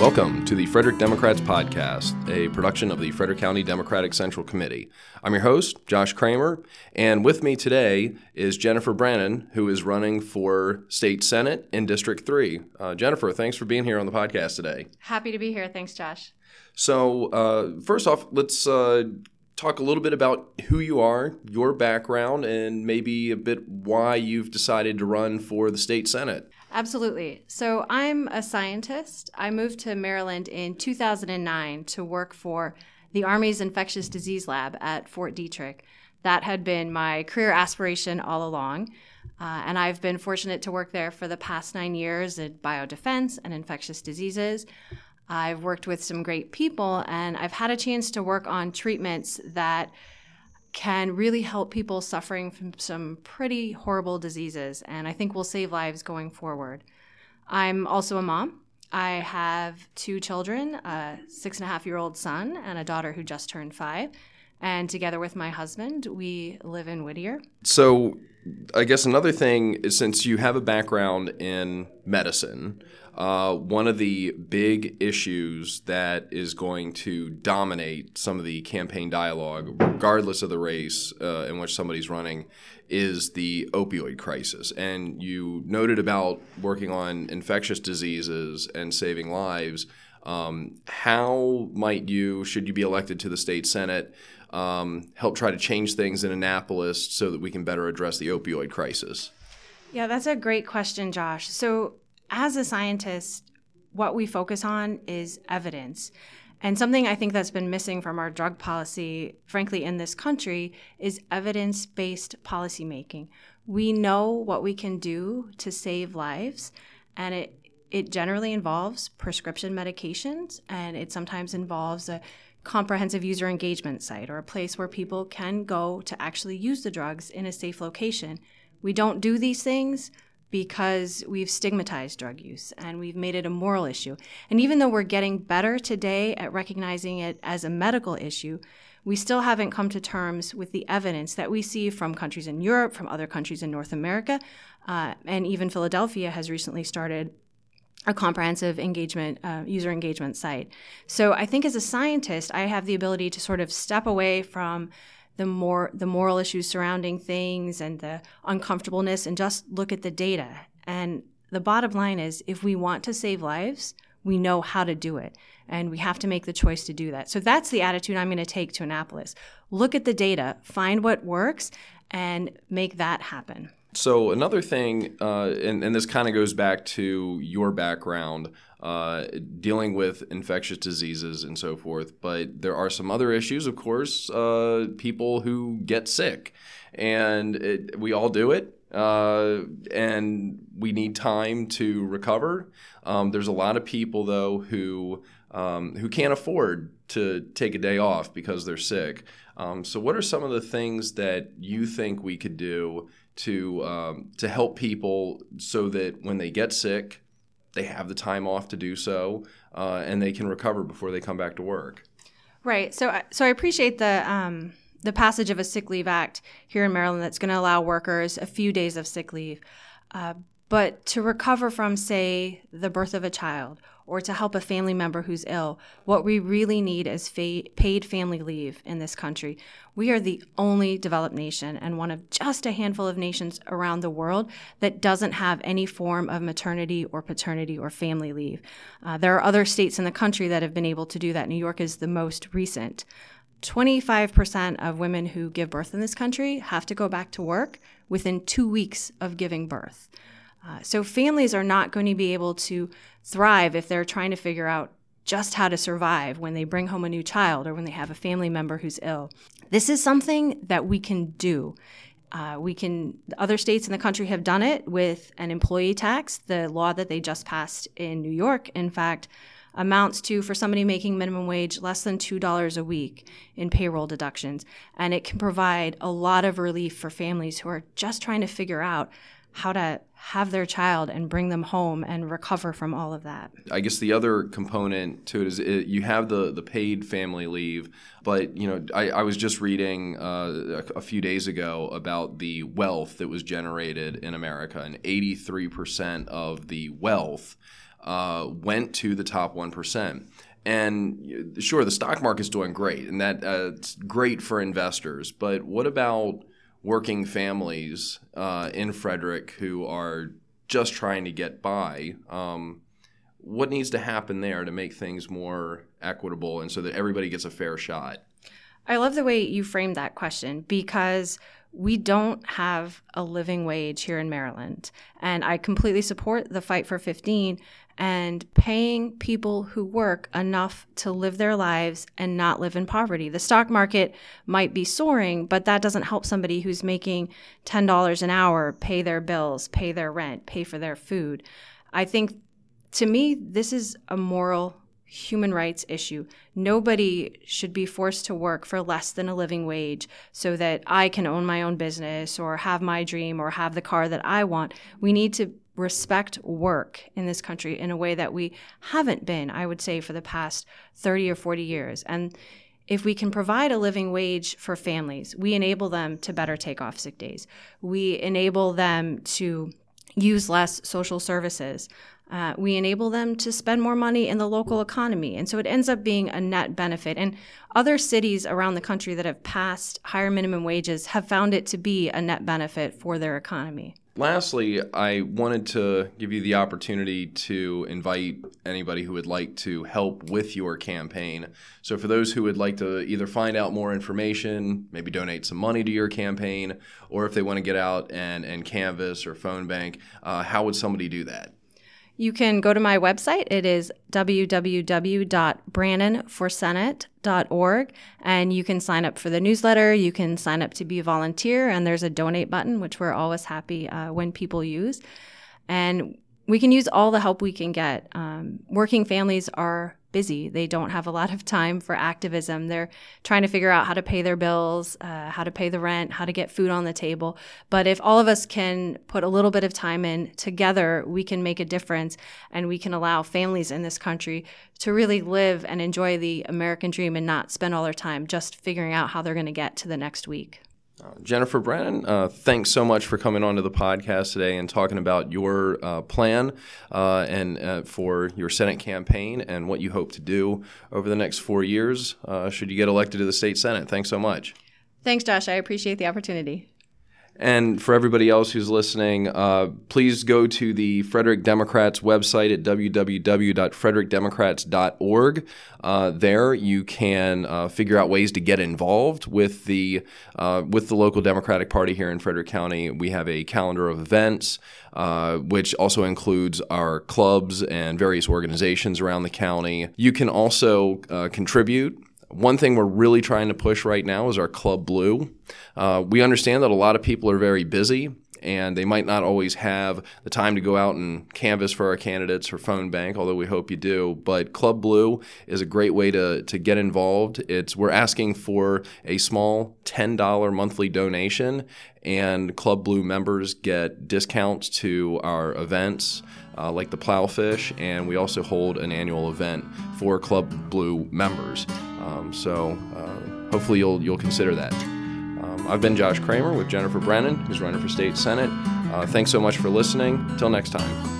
Welcome to the Frederick Democrats Podcast, a production of the Frederick County Democratic Central Committee. I'm your host, Josh Kramer, and with me today is Jennifer Brannon, who is running for State Senate in District 3. Uh, Jennifer, thanks for being here on the podcast today. Happy to be here. Thanks, Josh. So, uh, first off, let's uh, talk a little bit about who you are, your background, and maybe a bit why you've decided to run for the State Senate. Absolutely. So I'm a scientist. I moved to Maryland in 2009 to work for the Army's Infectious Disease Lab at Fort Detrick. That had been my career aspiration all along. Uh, and I've been fortunate to work there for the past nine years in biodefense and infectious diseases. I've worked with some great people, and I've had a chance to work on treatments that can really help people suffering from some pretty horrible diseases, and I think will save lives going forward. I'm also a mom. I have two children a six and a half year old son and a daughter who just turned five. And together with my husband, we live in Whittier. So, I guess another thing is since you have a background in medicine, uh, one of the big issues that is going to dominate some of the campaign dialogue, regardless of the race uh, in which somebody's running, is the opioid crisis. And you noted about working on infectious diseases and saving lives. Um, how might you, should you be elected to the state senate, um, help try to change things in Annapolis so that we can better address the opioid crisis? Yeah, that's a great question, Josh. So, as a scientist, what we focus on is evidence. And something I think that's been missing from our drug policy, frankly, in this country, is evidence based policymaking. We know what we can do to save lives, and it, it generally involves prescription medications, and it sometimes involves a comprehensive user engagement site or a place where people can go to actually use the drugs in a safe location. We don't do these things because we've stigmatized drug use and we've made it a moral issue. And even though we're getting better today at recognizing it as a medical issue, we still haven't come to terms with the evidence that we see from countries in Europe, from other countries in North America, uh, and even Philadelphia has recently started a comprehensive engagement uh, user engagement site. So I think as a scientist, I have the ability to sort of step away from the more the moral issues surrounding things and the uncomfortableness and just look at the data. And the bottom line is if we want to save lives, we know how to do it and we have to make the choice to do that. So that's the attitude I'm going to take to Annapolis. Look at the data, find what works and make that happen. So another thing, uh, and, and, this kind of goes back to your background, uh, dealing with infectious diseases and so forth. But there are some other issues, of course. Uh, people who get sick, and it, we all do it. Uh, and we need time to recover. Um, there's a lot of people though who um, who can't afford to take a day off because they're sick. Um, so, what are some of the things that you think we could do to um, to help people so that when they get sick, they have the time off to do so, uh, and they can recover before they come back to work. Right. So, so I appreciate the um, the passage of a sick leave act here in Maryland that's going to allow workers a few days of sick leave. Uh, but to recover from, say, the birth of a child or to help a family member who's ill, what we really need is fa- paid family leave in this country. We are the only developed nation and one of just a handful of nations around the world that doesn't have any form of maternity or paternity or family leave. Uh, there are other states in the country that have been able to do that. New York is the most recent. 25% of women who give birth in this country have to go back to work within two weeks of giving birth. Uh, so families are not going to be able to thrive if they're trying to figure out just how to survive when they bring home a new child or when they have a family member who's ill. This is something that we can do. Uh, we can, other states in the country have done it with an employee tax. The law that they just passed in New York, in fact, amounts to, for somebody making minimum wage, less than $2 a week in payroll deductions. And it can provide a lot of relief for families who are just trying to figure out how to have their child and bring them home and recover from all of that. I guess the other component to it is it, you have the the paid family leave, but you know I, I was just reading uh, a, a, few days ago about the wealth that was generated in America, and 83 percent of the wealth uh, went to the top 1%. And sure, the stock market's doing great, and that's uh, great for investors. But what about working families uh, in Frederick who are just trying to get by? Um, what needs to happen there to make things more equitable and so that everybody gets a fair shot? I love the way you framed that question because we don't have a living wage here in Maryland. And I completely support the fight for 15 and paying people who work enough to live their lives and not live in poverty. The stock market might be soaring, but that doesn't help somebody who's making $10 an hour pay their bills, pay their rent, pay for their food. I think to me, this is a moral human rights issue. Nobody should be forced to work for less than a living wage so that I can own my own business or have my dream or have the car that I want. We need to respect work in this country in a way that we haven't been, I would say, for the past 30 or 40 years. And if we can provide a living wage for families, we enable them to better take off sick days. We enable them to use less social services. Uh, we enable them to spend more money in the local economy. And so it ends up being a net benefit. And other cities around the country that have passed higher minimum wages have found it to be a net benefit for their economy. Lastly, I wanted to give you the opportunity to invite anybody who would like to help with your campaign. So, for those who would like to either find out more information, maybe donate some money to your campaign, or if they want to get out and, and canvass or phone bank, uh, how would somebody do that? You can go to my website. It is www.brannonforsenate.org, and you can sign up for the newsletter. You can sign up to be a volunteer, and there's a donate button, which we're always happy uh, when people use. And we can use all the help we can get. Um, working families are busy. They don't have a lot of time for activism. They're trying to figure out how to pay their bills, uh, how to pay the rent, how to get food on the table. But if all of us can put a little bit of time in together, we can make a difference and we can allow families in this country to really live and enjoy the American dream and not spend all their time just figuring out how they're going to get to the next week. Jennifer Brennan, uh, thanks so much for coming onto the podcast today and talking about your uh, plan uh, and uh, for your Senate campaign and what you hope to do over the next four years uh, should you get elected to the state Senate. Thanks so much. Thanks, Josh. I appreciate the opportunity. And for everybody else who's listening, uh, please go to the Frederick Democrats website at www.frederickdemocrats.org. Uh, there, you can uh, figure out ways to get involved with the uh, with the local Democratic Party here in Frederick County. We have a calendar of events, uh, which also includes our clubs and various organizations around the county. You can also uh, contribute one thing we're really trying to push right now is our Club Blue. Uh, we understand that a lot of people are very busy and they might not always have the time to go out and canvass for our candidates or phone bank, although we hope you do. But Club Blue is a great way to, to get involved. It's we're asking for a small $10 monthly donation, and Club Blue members get discounts to our events uh, like the Plowfish, and we also hold an annual event for Club Blue members. Um, so uh, hopefully you'll you'll consider that. Um, I've been Josh Kramer with Jennifer Brennan, who's running for state senate. Uh, thanks so much for listening. Till next time.